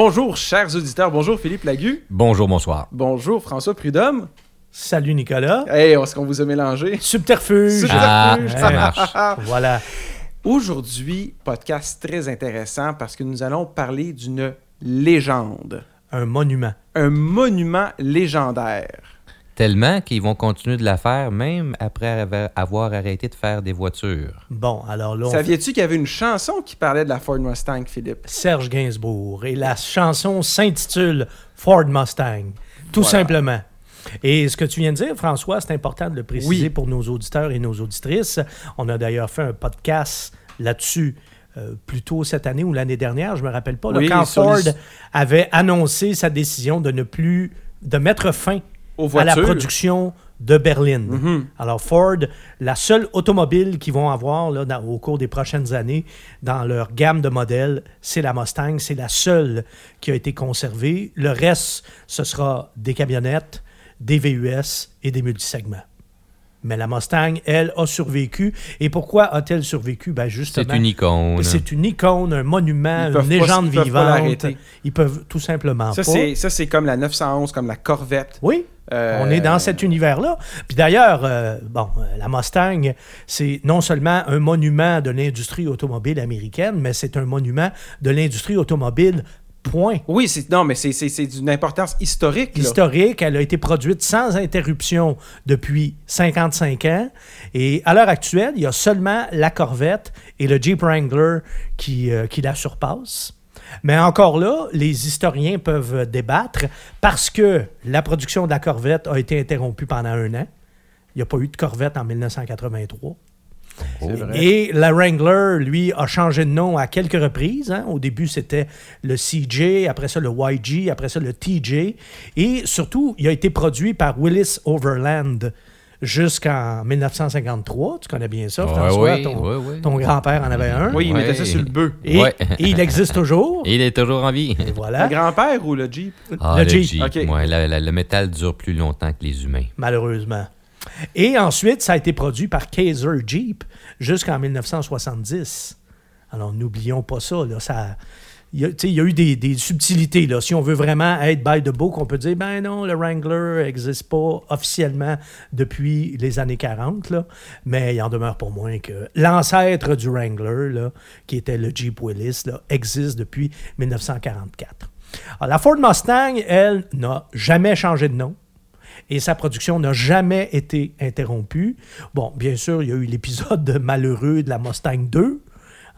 Bonjour, chers auditeurs. Bonjour, Philippe Lagu. Bonjour, bonsoir. Bonjour, François Prudhomme. Salut Nicolas. Hey, est-ce qu'on vous a mélangé? Subterfuge. Ah, Subterfuge. ça marche. Voilà. Aujourd'hui, podcast très intéressant parce que nous allons parler d'une légende. Un monument. Un monument légendaire. Tellement qu'ils vont continuer de la faire même après avoir arrêté de faire des voitures. Bon, alors là, on Saviez-tu qu'il y avait une chanson qui parlait de la Ford Mustang, Philippe? Serge Gainsbourg. Et la chanson s'intitule Ford Mustang. Tout Voilà. simplement. Et ce que tu viens de dire, François, c'est important de le préciser Oui. pour nos auditeurs et nos auditrices. On a d'ailleurs fait un podcast là-dessus euh, plus tôt cette année ou l'année dernière, je me rappelle pas, là, Oui, quand Ford les- avait annoncé sa décision de ne plus, de mettre fin à la production de berline. Mhm. Alors Ford, la seule automobile qu'ils vont avoir là, dans- au cours des prochaines années dans leur gamme de modèles, c'est la Mustang. C'est la seule qui a été conservée. Le reste, ce sera des camionnettes, des VUS et des multisegments. Mais la Mustang, elle, a survécu. Et pourquoi a-t-elle survécu? Ben justement, C'est une icône. c'est une icône, un monument, une pas- légende ils peuvent pas vivante. Ils peuvent tout simplement pas. ça, c'est comme la 911, comme la Corvette. Oui, Euh, on est dans cet univers-là. Puis d'ailleurs, euh, bon, euh, la Mustang, c'est non seulement un monument de l'industrie automobile américaine, mais c'est un monument de l'industrie automobile, point. Oui, c'est, non, mais c'est, c'est, c'est d'une importance historique. là. Historique, elle a été produite sans interruption depuis 55 ans. Et à l'heure actuelle, il y a seulement la Corvette et le Jeep Wrangler qui, euh, qui la surpassent. Mais encore là, les historiens peuvent débattre parce que la production de la Corvette a été interrompue pendant un an. Il n'y a pas eu de Corvette en 1983. C'est vrai. Et la Wrangler, lui, a changé de nom à quelques reprises. hein. Au début, c'était le CJ, après ça le YG, après ça le TJ. Et surtout, il a été produit par Willis Overland jusqu'en 1953. Tu connais bien ça, Ouais, François. oui, ton oui, oui. ton grand-père en avait un. Oui, il Ouais. mettait ça sur le bœuf. Et, Ouais. et il existe toujours. Et il est toujours en vie. Et voilà. Le grand-père ou le Jeep? Ah, Le le, Jeep. Jeep. Ok. Ouais, la- la- le métal dure plus longtemps que les humains. malheureusement. Et ensuite, ça a été produit par Kaiser Jeep jusqu'en 1970. Alors, n'oublions pas ça. Là, ça il y a, eu des, subtilités. Là. Si on veut vraiment être by the book, on peut dire, ben non, le Wrangler n'existe pas officiellement depuis les années 40, là. mais il en demeure pour moins que l'ancêtre du Wrangler, là, qui était le Jeep Willis, existe depuis 1944. Alors, la Ford Mustang, elle, n'a jamais changé de nom et sa production n'a jamais été interrompue. Bon, bien sûr, il y a eu l'épisode malheureux de la Mustang 2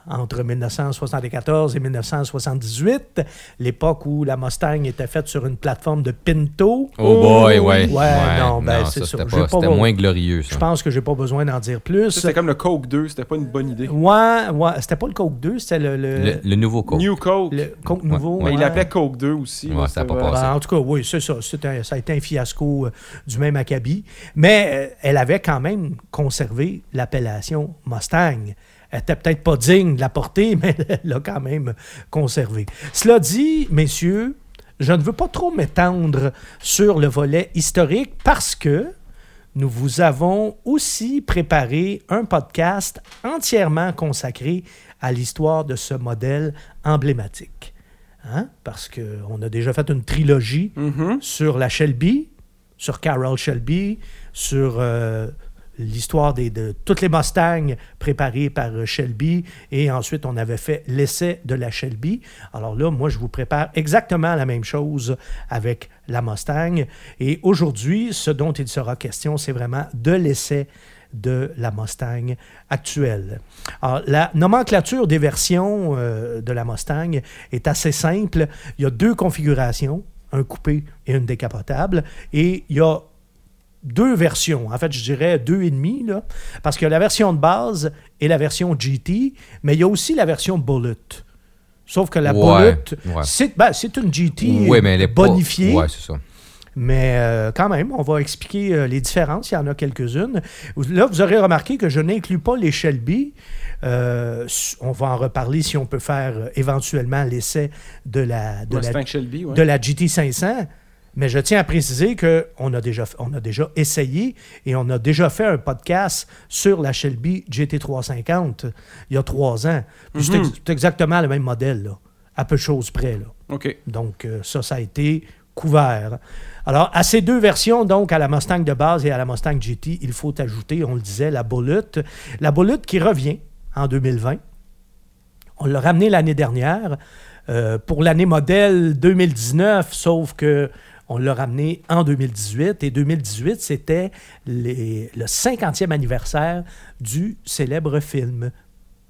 entre 1974 et 1978, l'époque où la Mustang était faite sur une plateforme de Pinto. Oh boy, ouais. Ouais, non, ben, c'est ça, ça. C'était J'ai pas- pas c'était beau- moins glorieux, Je pense que j'ai pas besoin d'en dire plus. C'était comme le Coke 2, c'était pas une bonne idée. Ouais, ouais, c'était pas le Coke 2, c'était le, le, Le, le nouveau Coke. New Coke. le Coke nouveau. Mais il ouais. l'appelait Coke 2 aussi. Ouais, ça pas passé. Ben, en tout cas, oui, c'est ça. C'est un- ça a été un fiasco euh, du même acabit. Mais euh, elle avait quand même conservé l'appellation Mustang. Elle était peut-être pas digne de la porter, mais elle l'a quand même conservé. Cela dit, messieurs, je ne veux pas trop m'étendre sur le volet historique parce que nous vous avons aussi préparé un podcast entièrement consacré à l'histoire de ce modèle emblématique. Hein? Parce qu'on a déjà fait une trilogie Mhm. sur la Shelby, sur Carroll Shelby, sur euh, l'histoire de toutes les Mustangs préparées par euh, Shelby, et ensuite on avait fait l'essai de la Shelby. Alors là, moi, je vous prépare exactement la même chose avec la Mustang. Et aujourd'hui, ce dont il sera question, c'est vraiment de l'essai de la Mustang actuelle. Alors, la nomenclature des versions euh, de la Mustang est assez simple. Il y a deux configurations, un coupé et une décapotable, et il y a deux versions, en fait, je dirais deux et demi, là, parce qu'il y a la version de base et la version GT, mais il y a aussi la version Bullet. Sauf que la Ouais, Bullet, ouais. c'est ben, c'est une GT Oui, mais elle est pas- bonifiée. Ouais, c'est ça. Mais euh, quand même, on va expliquer euh, les différences. Il y en a quelques-unes. Là, vous aurez remarqué que je n'inclus pas les Shelby. Euh, on va en reparler si on peut faire euh, éventuellement l'essai de la, de, la, Mustang Shelby, ouais. de la GT500. Mais je tiens à préciser qu'on a, déjà, on a déjà essayé et on a déjà fait un podcast sur la Shelby GT350 il y a trois ans. Mhm. c'est exactement le même modèle. là. à peu de choses près. Là. Donc, euh, ça, ça a été couvert. Alors, à ces deux versions, donc à la Mustang de base et à la Mustang GT, il faut ajouter, on le disait, la Bullet. La Bullet qui revient en 2020. On l'a ramené l'année dernière euh, pour l'année modèle 2019, sauf que on l'a ramené en 2018. Et 2018, c'était les- le 50e anniversaire du célèbre film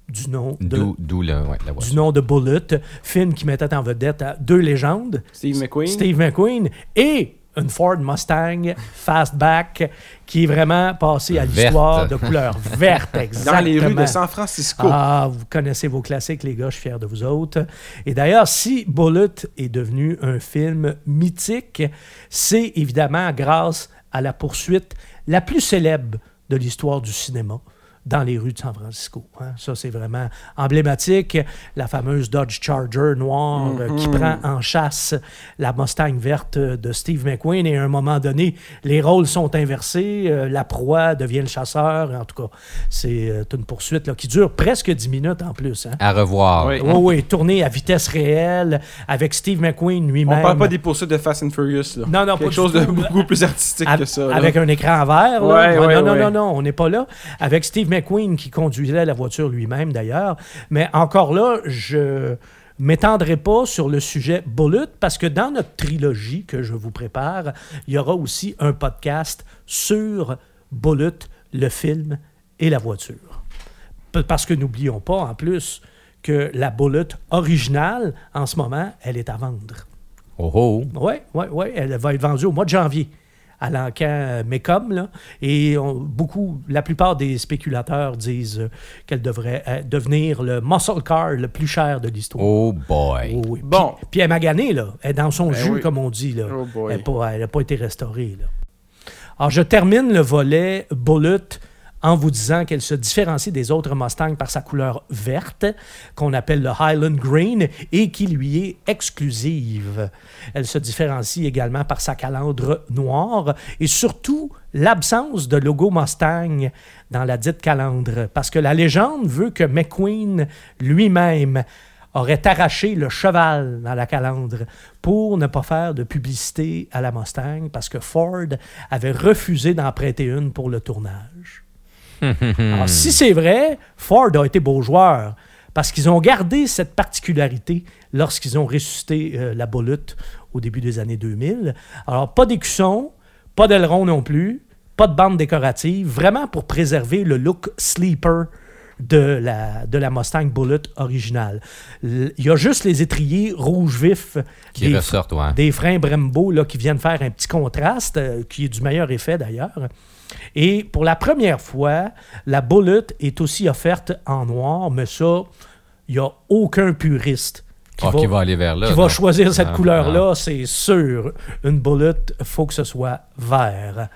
du nom de, D'où d'où le- ouais, la du nom de Bullet, film qui mettait en vedette à deux légendes, Steve McQueen. Steve McQueen et une Ford Mustang Fastback qui est vraiment passée à l'histoire de couleur verte, Dans exactement. les rues de San Francisco. Ah, vous connaissez vos classiques, les gars, je suis fier de vous autres. Et d'ailleurs, si Bullet est devenu un film mythique, c'est évidemment grâce à la poursuite la plus célèbre de l'histoire du cinéma dans les rues de San Francisco. hein. Ça, c'est vraiment emblématique. La fameuse Dodge Charger noire euh, qui prend en chasse la Mustang verte de Steve McQueen et à un moment donné, les rôles sont inversés. euh, la proie devient le chasseur. En tout cas, c'est euh, une poursuite là, qui dure presque 10 minutes en plus. Hein. À revoir. Oui. Oui, oui, tournée à vitesse réelle avec Steve McQueen On lui-même. parle pas des poursuites de Fast and Furious. Là. Non, non, pas Quelque chose de beaucoup plus artistique que ça. là. Avec un écran vert. Là. Ouais, non, ouais, non, non, non, on n'est pas là. Avec Steve McQueen qui conduisait la voiture lui-même d'ailleurs. Mais encore là, je m'étendrai pas sur le sujet Bullet parce que dans notre trilogie que je vous prépare, il y aura aussi un podcast sur Bullet, le film et la voiture. Parce que n'oublions pas en plus que la Bullet originale, en ce moment, elle est à vendre. Oh oh. Oui, oui, oui. Elle va être vendue au mois de janvier à l'encan euh, Mecum. Là, et on- beaucoup, la plupart des spéculateurs disent euh, qu'elle devrait euh, devenir le muscle car le plus cher de l'histoire. Oh boy. Oh oui. Bon. Puis, puis elle m'a gagné, là. Elle est dans son Ben jus, oui. comme on dit. Là. Oh boy. elle n'a pas, été restaurée. Là. Alors, je termine le volet Bullet en vous disant qu'elle se différencie des autres Mustangs par sa couleur verte, qu'on appelle le Highland Green, et qui lui est exclusive. Elle se différencie également par sa calandre noire et surtout l'absence de logo Mustang dans la dite calandre, parce que la légende veut que McQueen lui-même aurait arraché le cheval dans la calandre pour ne pas faire de publicité à la Mustang parce que Ford avait refusé d'en prêter une pour le tournage. Alors, si c'est vrai, Ford a été beau joueur parce qu'ils ont gardé cette particularité lorsqu'ils ont ressuscité euh, la Bullet au début des années 2000. Alors, pas d'écusson, pas d'aileron non plus, pas de bande décorative, vraiment pour préserver le look sleeper de la, de la Mustang Bullet originale. Il y a juste les étriers rouge vif Qui des, ressortent, ouais. des freins Brembo là, qui viennent faire un petit contraste, euh, qui est du meilleur effet d'ailleurs. Et pour la première fois, la Bullet est aussi offerte en noir, mais ça, il n'y a aucun puriste qui, Ah, va, qui va aller vers là. qui va non. choisir cette Ah, couleur-là, c'est sûr. Une Bullet, il faut que ce soit vert.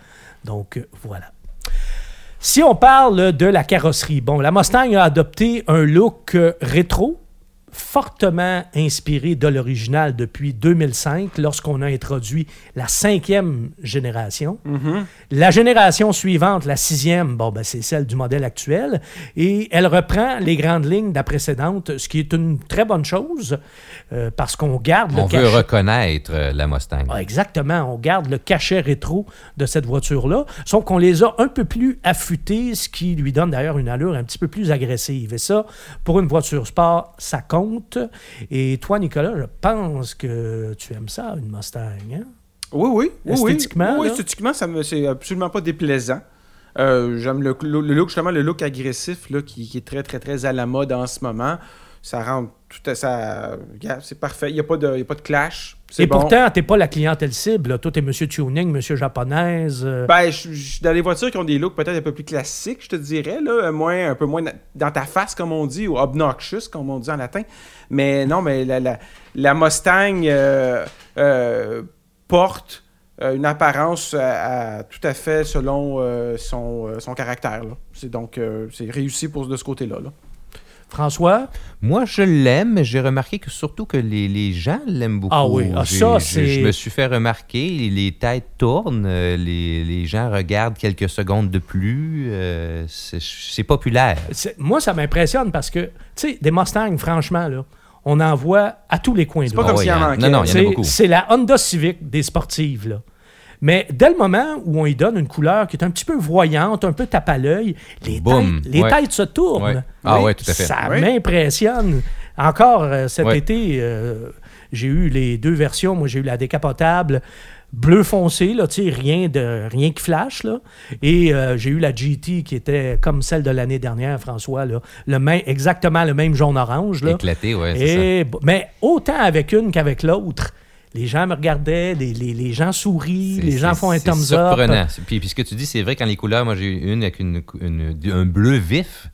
Donc, voilà. Si on parle de la carrosserie, bon, la Mustang a adopté un look euh, rétro, fortement inspiré de l'original depuis 2005, lorsqu'on a introduit la cinquième génération. La génération suivante, la sixième, bon, ben, c'est celle du modèle actuel, et elle reprend les grandes lignes de la précédente, ce qui est une très bonne chose, euh, parce qu'on garde le On veut cachet- reconnaître euh, la Mustang. ah, exactement. On garde le cachet rétro de cette voiture-là, sauf qu'on les a un peu plus affûtés, ce qui lui donne d'ailleurs une allure un petit peu plus agressive. Et ça, pour une voiture sport, ça compte. Et toi, Nicolas, je pense que tu aimes ça, une Mustang. hein? Oui, oui. oui, Esthétiquement, Oui, esthétiquement, ça me, c'est absolument pas déplaisant. Euh, J'aime le, le look, justement, le look agressif là, qui, qui est très, très, très à la mode en ce moment. Ça rend tout à ça. C'est parfait. Il n'y a, pas de- y a pas de clash. Et bon. pourtant, t'es pas la clientèle cible. là. Toi, t'es Monsieur Tuning, Monsieur Japonaise. euh, Ben, je je suis dans les voitures qui ont des looks peut-être un peu plus classiques, je te dirais, là, moins, un peu moins dans ta face, comme on dit, ou obnoxious, comme on dit en latin. Mais non, mais la, la, la Mustang euh, euh, porte euh, une apparence à- à- tout à fait selon euh, son, euh, son caractère. C'est donc euh, c'est réussi pour de ce côté-là. là. François, Moi, je l'aime, mais j'ai remarqué que surtout que les, les gens l'aiment beaucoup. Ah oui, ah, ça, je- c'est- Je me suis fait remarquer, les têtes tournent, euh, les, les gens regardent quelques secondes de plus. euh, c'est c'est populaire. c'est- moi, ça m'impressionne parce que, tu sais, des Mustangs, franchement, là, on en voit à tous les coins de pas rue. comme Ah s'il y en ouais, manquait. Non, non, il y en a C'est- beaucoup. C'est la Honda Civic des sportives, là. Mais dès le moment où on y donne une couleur qui est un petit peu voyante, un peu tape à l'œil, les, têtes, les ouais. têtes se tournent. Ouais. Ah ouais, tout à fait. Ça Oui. m'impressionne. Encore euh, cet Ouais. été, euh, j'ai eu les deux versions. Moi, j'ai eu la décapotable bleu foncé, là, tu sais, rien, de, rien qui flash. Là. Et euh, j'ai eu la GT qui était comme celle de l'année dernière, François. Là, le même, exactement le même jaune-orange. là. Éclaté, bon, mais autant avec une qu'avec l'autre. Les gens me regardaient, les, les- les gens sourient, les gens font un thumbs up. surprenant. C'est- Puis, puis ce que tu dis, c'est vrai, quand les couleurs, moi j'ai eu une avec une, une- un bleu vif,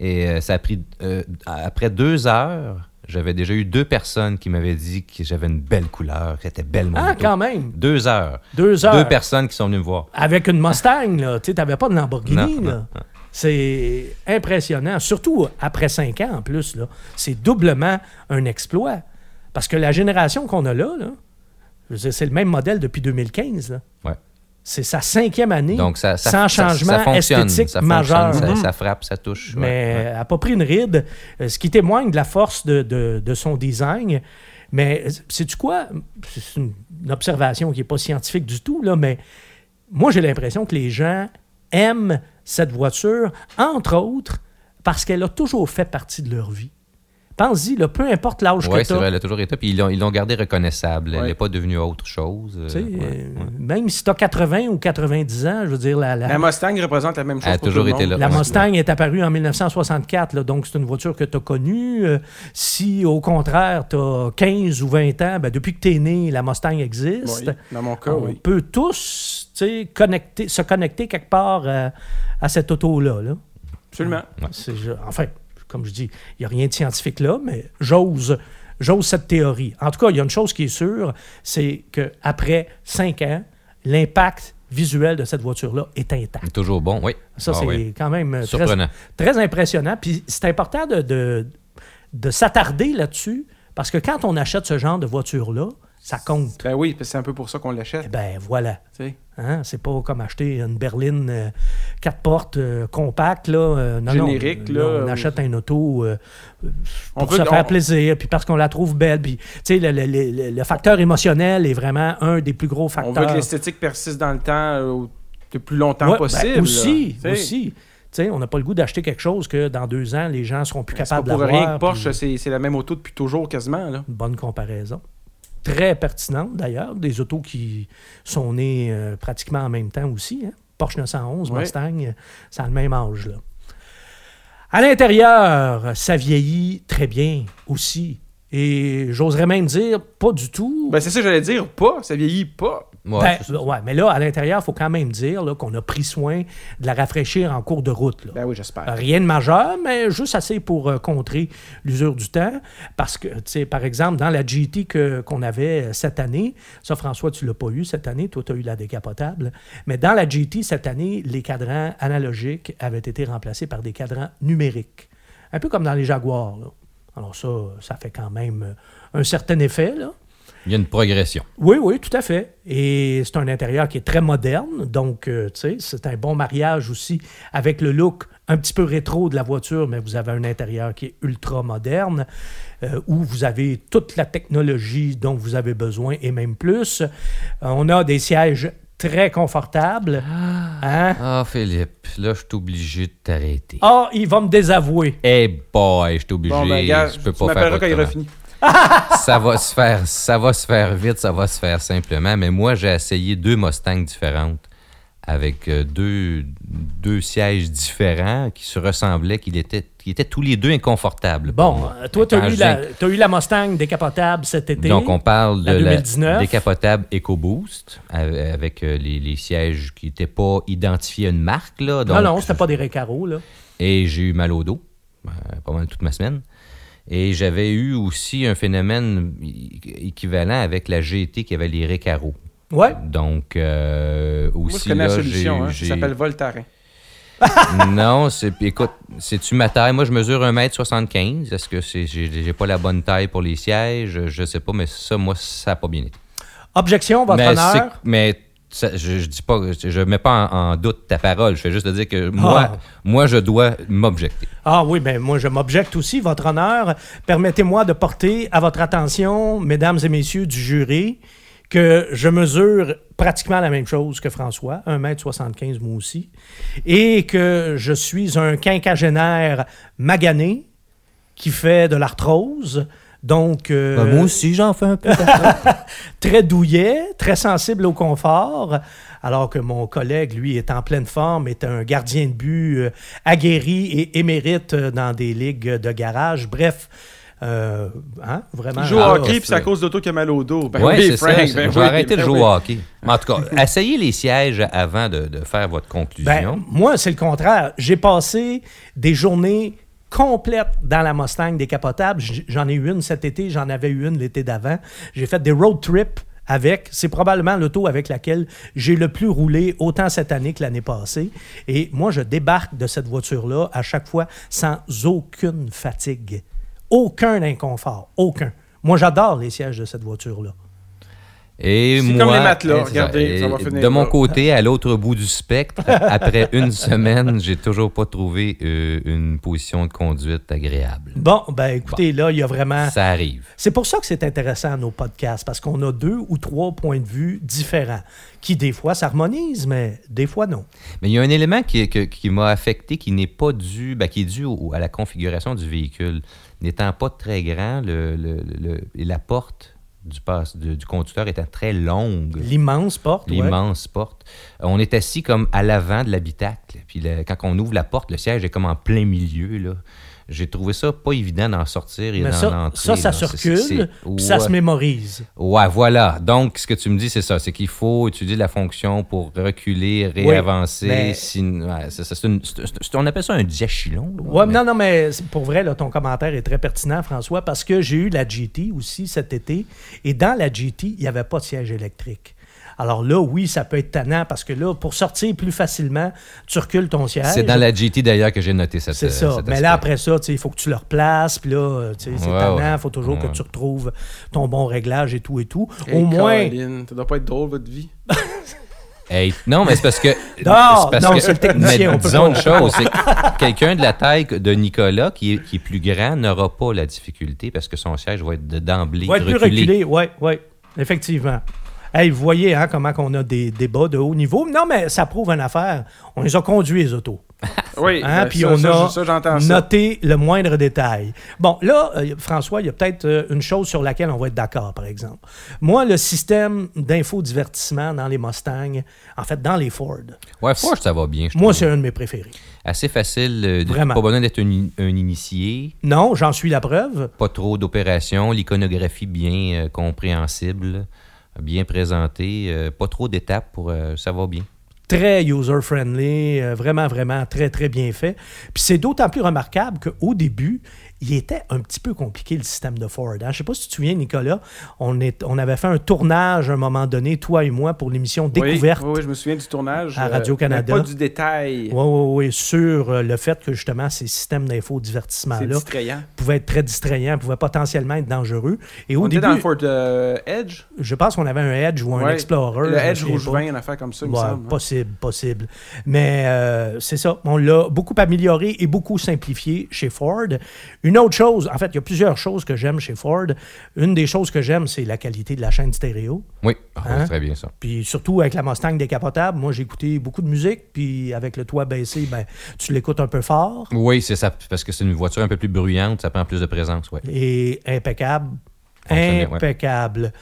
et euh, ça a pris, euh, après deux heures, j'avais déjà eu deux personnes qui m'avaient dit que j'avais une belle couleur, que c'était belle mon Ah, quand même. Deux heures. Deux heures. Deux personnes qui sont venues me voir. Avec une Mustang, là. Tu sais, t'avais pas de Lamborghini, Non, là. non, non. C'est impressionnant. Surtout après cinq ans, en plus, là. C'est doublement un exploit. Parce que la génération qu'on a là, c'est le même modèle depuis 2015, là. Ouais. C'est sa cinquième année Donc, ça, ça, sans changement ça esthétique ça majeur. ça, Mhm. ça frappe, ça touche. ouais, mais ouais. elle n'a pas pris une ride, euh, ce qui témoigne de la force de, de- de son design. Mais sais-tu quoi? C'est une, une observation qui n'est pas scientifique du tout, là, mais moi, j'ai l'impression que les gens aiment cette voiture, entre autres, parce qu'elle a toujours fait partie de leur vie. Pense-y, là, peu importe l'âge Ouais, que tu c'est vrai, as. elle a toujours été. Puis ils l'ont, ils l'ont gardée reconnaissable. Elle n'est pas devenue autre chose. euh, ouais, euh, ouais. Même si tu as 80 ou 90 ans, je veux dire, la, la- La Mustang représente la même chose Elle a pour toujours tout le été monde. là. La Ouais. Mustang est apparue en 1964, là, donc c'est une voiture que tu as connue. Euh, si au contraire, tu as 15 ou 20 ans, ben, depuis que tu es né, la Mustang existe. Oui, dans mon cas, On oui. peut tous connecter, se connecter quelque part euh, à cette auto-là. là. Absolument. Enfin, comme je dis, il n'y a rien de scientifique là, mais j'ose, j'ose cette théorie. En tout cas, il y a une chose qui est sûre, c'est qu'après 5 ans, l'impact visuel de cette voiture-là est intact. Toujours bon, oui. Ça, Ah c'est oui. quand même très, impressionnant. Puis c'est important de, de, de s'attarder là-dessus, parce que quand on achète ce genre de voiture-là, ça compte. Ben oui, parce que c'est un peu pour ça qu'on Eh l'achète. ben voilà. tu sais? Hein? C'est pas comme acheter une berline euh, quatre portes euh, compacte. Là. Euh, non, non, Générique, là, non, on achète un auto On pour veut- se faire on- plaisir, puis parce qu'on la trouve belle. Puis, tu sais, le, le- le- le facteur émotionnel est vraiment un des plus gros On facteurs. veut que l'esthétique persiste dans le temps le plus longtemps Ouais, ben, possible. aussi, là, aussi. Tu sais, on n'a pas le goût d'acheter quelque chose que dans deux ans, les gens seront plus capables pour d'avoir. rien que Porsche, puis- c'est c'est la même auto depuis toujours quasiment. Là. Une bonne comparaison. Très pertinente d'ailleurs. Des autos qui sont nées euh, pratiquement en même temps aussi. hein. Porsche 911, Ouais. Mustang, euh, c'est le même âge. Là. À l'intérieur, ça vieillit très bien aussi. Et j'oserais même dire, pas du tout. Ben, c'est ça que j'allais dire. Pas, ça vieillit pas. Ouais, Ben, ouais, mais là, à l'intérieur, il faut quand même dire là, qu'on a pris soin de la rafraîchir en cours de route. là. Ben oui, j'espère. Rien de majeur, mais juste assez pour euh, contrer l'usure du temps. Parce que, tu sais, par exemple, dans la GT que- qu'on avait euh, cette année, ça, François, tu l'as pas eu cette année, toi, tu as eu la décapotable. Mais dans la GT cette année, les cadrans analogiques avaient été remplacés par des cadrans numériques. Un peu comme dans les Jaguars. là. Alors, ça, ça fait quand même euh, un certain effet, là. Il y a une progression. Oui, oui, tout à fait. Et c'est un intérieur qui est très moderne. Donc, euh, tu sais, c'est un bon mariage aussi avec le look un petit peu rétro de la voiture, mais vous avez un intérieur qui est ultra moderne, euh, où vous avez toute la technologie dont vous avez besoin et même plus. Euh, on a des sièges très confortables. Hein? Ah, Philippe, là, je suis obligé de t'arrêter. Ah, il va me désavouer. Hey boy, je suis obligé. Bon, ben, gars, je peux tu pas faire quand il aura fini. ça va se faire, ça va se faire vite, ça va se faire simplement. Mais moi, j'ai essayé deux Mustangs différentes avec euh, deux, deux sièges différents qui se ressemblaient, qui étaient, qui étaient tous les deux inconfortables. Bon, euh, toi, tu as, eu je la- dis- t'as eu la Mustang décapotable cet été. Donc, on parle de la la 2019. décapotable EcoBoost avec, euh, les, les sièges qui n'étaient pas identifiés à une marque. Là, non, donc, non, c'était pas des récaros, là. Et j'ai eu mal au dos, euh, pas mal toute ma semaine. Et j'avais eu aussi un phénomène équivalent avec la GT qui avait les récaros. Ouais. Donc, euh, Moi, je aussi, connais là, la solution. Hein, Ça s'appelle Voltaren. non, c'est, écoute, c'est-tu ma taille? Moi, je mesure 1m75. Est-ce que c'est, j'ai, pas la bonne taille pour les sièges? Je sais pas, mais ça, moi, ça n'a pas bien été. Objection, votre mais, honneur. mais ça- je, je dis pas, je, je mets pas en, en doute ta parole. Je fais juste te dire que moi, Ah. moi, je dois m'objecter. Ah oui, ben moi je m'objecte aussi, votre honneur. Permettez-moi de porter à votre attention, mesdames et messieurs du jury, que je mesure pratiquement la même chose que François, 1m75 moi aussi, et que je suis un quinquagénaire magané qui fait de l'arthrose. Donc, euh, Ben, moi aussi, j'en fais un peu. très douillet, très sensible au confort, alors que mon collègue, lui, est en pleine forme, est un gardien de but euh, aguerri et émérite euh, dans des ligues de garage. Bref, euh, hein, vraiment. Il joue au Ah, hockey, puis c'est à cause d'auto qu'il a mal au dos. Ben oui, oui, c'est Frank, ça. ben je oui, vais arrêter ben de jouer oui. au hockey. Mais en tout cas, essayez les sièges avant de, de faire votre conclusion. Ben, moi, c'est le contraire. J'ai passé des journées complètes dans la Mustang décapotable. J'en ai eu une cet été, j'en avais eu une l'été d'avant. J'ai fait des road trips avec. C'est probablement l'auto avec laquelle j'ai le plus roulé autant cette année que l'année passée. Et moi, je débarque de cette voiture-là à chaque fois sans aucune fatigue. Aucun inconfort. Aucun. Moi, j'adore les sièges de cette voiture-là. Et C'est moi, comme les matelas, eh, regardez, Et ça va finir De mon là. côté, à l'autre bout du spectre, après une semaine, j'ai toujours pas trouvé euh, une position de conduite agréable. Bon, ben écoutez, là, il y a vraiment... Ça arrive. C'est pour ça que c'est intéressant nos podcasts, parce qu'on a deux ou trois points de vue différents, qui des fois s'harmonisent, mais des fois non. Mais il y a un élément qui, qui m'a affecté qui n'est pas dû, ben, qui est dû au- à la configuration du véhicule. N'étant pas très grand, le, le- le- la porte du, passe- du, du conducteur étant très longue. L'immense porte, ouais. L'immense porte. Euh, On est assis comme à l'avant de l'habitacle. Puis le- quand on ouvre la porte, le siège est comme en plein milieu. Là. J'ai trouvé ça pas évident d'en sortir et d'en ça, entrer. ça, ça là. Circule, puis ça ouais. se mémorise. Ouais, voilà. Donc, ce que tu me dis, c'est ça. C'est qu'il faut utiliser la fonction pour reculer, réavancer. mais- ouais, ça. Une- on appelle ça un diachylon. là. Ouais, Mais- non, non, mais pour vrai, là, ton commentaire est très pertinent, François, parce que j'ai eu la GT aussi cet été, et dans la GT, il n'y avait pas de siège électrique. Alors là, oui, ça peut être tannant, parce que là, pour sortir plus facilement, tu recules ton siège. C'est dans la GT d'ailleurs que j'ai noté cette C'est ça. cet Mais là, après ça, il faut que tu le replaces. Puis là, euh, tu sais, c'est Ouais, tannant. Il ouais. faut toujours que tu retrouves ton bon réglage et tout et tout. Hey, Au moins. Colin, ça doit pas être drôle, votre vie. Hey, non, mais c'est parce que. Non, parce non, que- c'est le technicien, mais on peut disons une chose, c'est que quelqu'un de la taille de Nicolas, qui est, qui est plus grand, n'aura pas la difficulté parce que son siège va être de- d'emblée va être plus reculé. reculé. Oui, oui. Effectivement. Hey, vous voyez hein, comment on a des débats de haut niveau. Non, mais ça prouve une affaire. On les a conduits, les autos. Oui, Hein, ben, puis ça, on a ça, j'entends ça. noté le moindre détail. Bon, là, euh, François, il y a peut-être euh, une chose sur laquelle on va être d'accord, par exemple. Moi, le système d'infodivertissement dans les Mustangs, en fait, dans les Ford, Ouais, Ford, ça va bien. je moi, c'est un de mes préférés. assez facile. euh, Vraiment. Pas besoin d'être un, in- un initié. Non, j'en suis la preuve. Pas trop d'opérations. L'iconographie bien euh, compréhensible. Bien présentée. euh, pas trop d'étapes pour. euh, ça va bien. Très user-friendly, euh, vraiment, vraiment très, très bien fait. Puis c'est d'autant plus remarquable qu'au début, il était un petit peu compliqué le système de Ford. hein. Je ne sais pas si tu te souviens, Nicolas, on, est, on avait fait un tournage à un moment donné, toi et moi, pour l'émission Découverte. Oui, oui, je me souviens du tournage. À euh, Radio-Canada. mais Pas du détail. Oui, oui, oui, sur euh, le fait que justement ces systèmes d'infodivertissement-là pouvaient être très distrayants, pouvaient potentiellement être dangereux. Et au On était début, dans le Ford euh, Edge? je pense qu'on avait un Edge ou un Ouais. Explorer. Le Edge souviens rouge pas. vin, une affaire comme ça, il me Ouais, semble. hein. possible, possible. Mais euh, c'est ça, on l'a beaucoup amélioré et beaucoup simplifié chez Ford. Une autre chose, en fait, il y a plusieurs choses que j'aime chez Ford. Une des choses que j'aime, c'est la qualité de la chaîne stéréo. Oui, Ah, Hein? c'est très bien ça. Puis surtout avec la Mustang décapotable, moi j'ai écouté beaucoup de musique, puis avec le toit baissé, ben, tu l'écoutes un peu fort Oui, c'est ça. Parce que c'est une voiture un peu plus bruyante. Ça prend plus de présence. Ouais. et impeccable. Ouais. Impeccable.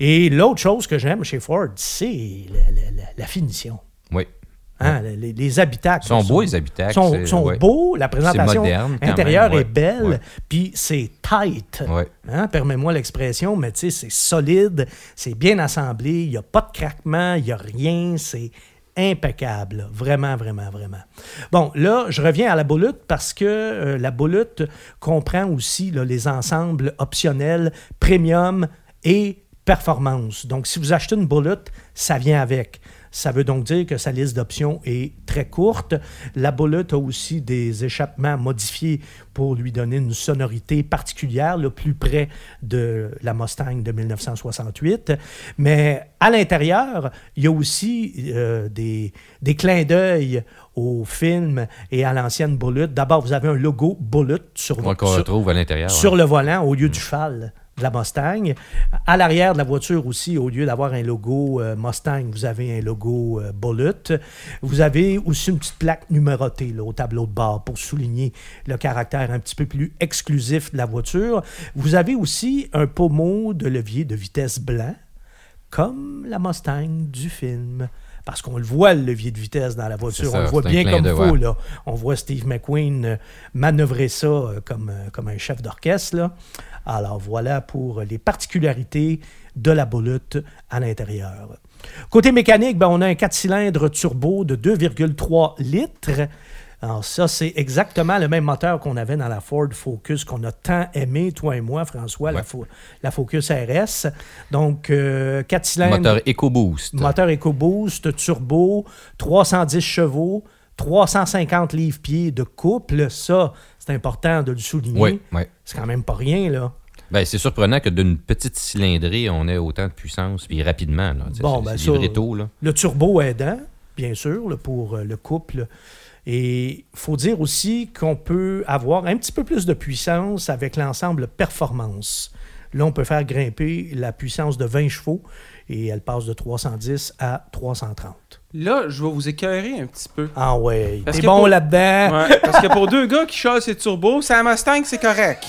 Et l'autre chose que j'aime chez Ford, c'est la, la- la- la finition. Oui. Hein, les, les habitacles. Ils sont beaux, les habitacles. sont, c'est- sont ouais. beaux, la présentation moderne, intérieure même, ouais. est belle, puis c'est tight. Hein, Permets-moi l'expression, mais tu sais, c'est solide, c'est bien assemblé, il n'y a pas de craquement, il n'y a rien, c'est impeccable. Vraiment, vraiment, vraiment. Bon, là, je reviens à la Bullet parce que euh, la Bullet comprend aussi là, les ensembles optionnels premium et performance. Donc, si vous achetez une Bullet, ça vient avec. Ça veut donc dire que sa liste d'options est très courte. La Bullet a aussi des échappements modifiés pour lui donner une sonorité particulière, le plus près de la Mustang de 1968. Mais à l'intérieur, il y a aussi euh, des, des clins d'œil au film et à l'ancienne Bullet. D'abord, vous avez un logo Bullet sur, Qu'on sur- retrouve à l'intérieur. sur ouais. le volant au lieu du cheval de la Mustang. À l'arrière de la voiture aussi, au lieu d'avoir un logo euh, Mustang, vous avez un logo euh, Bullet. Vous avez aussi une petite plaque numérotée au tableau de bord pour souligner le caractère un petit peu plus exclusif de la voiture. Vous avez aussi un pommeau de levier de vitesse blanc, comme la Mustang du film. Parce qu'on le voit, le levier de vitesse dans la voiture. Ça, on le voit bien comme il faut. là. On voit Steve McQueen euh, manœuvrer ça euh, comme, euh, comme un chef d'orchestre. là. Alors voilà pour les particularités de la Bullet à l'intérieur. Côté mécanique, ben, on a un 4 cylindres turbo de 2,3 litres. Alors ça, c'est exactement le même moteur qu'on avait dans la Ford Focus qu'on a tant aimé, toi et moi, François, la, Ouais. Fo- la Focus RS. Donc, euh, 4 cylindres. Moteur EcoBoost. Moteur EcoBoost, turbo, 310 chevaux, 350 livres-pieds de couple. Ça, c'est important de le souligner. Oui, oui. C'est quand même pas rien, là. Ben, c'est surprenant que d'une petite cylindrée, on ait autant de puissance, puis rapidement. Là. Bon, ben, ça- tôt, là. Le turbo aidant, bien sûr, là, pour euh, le couple. Et il faut dire aussi qu'on peut avoir un petit peu plus de puissance avec l'ensemble performance. Là, on peut faire grimper la puissance de 20 chevaux et elle passe de 310 à 330. Là, je vais vous écœurer un petit peu. Ah ouais, t'es que bon pour- là-dedans. Ouais, parce que pour deux gars qui chassent ces turbos, c'est un Mustang, c'est correct.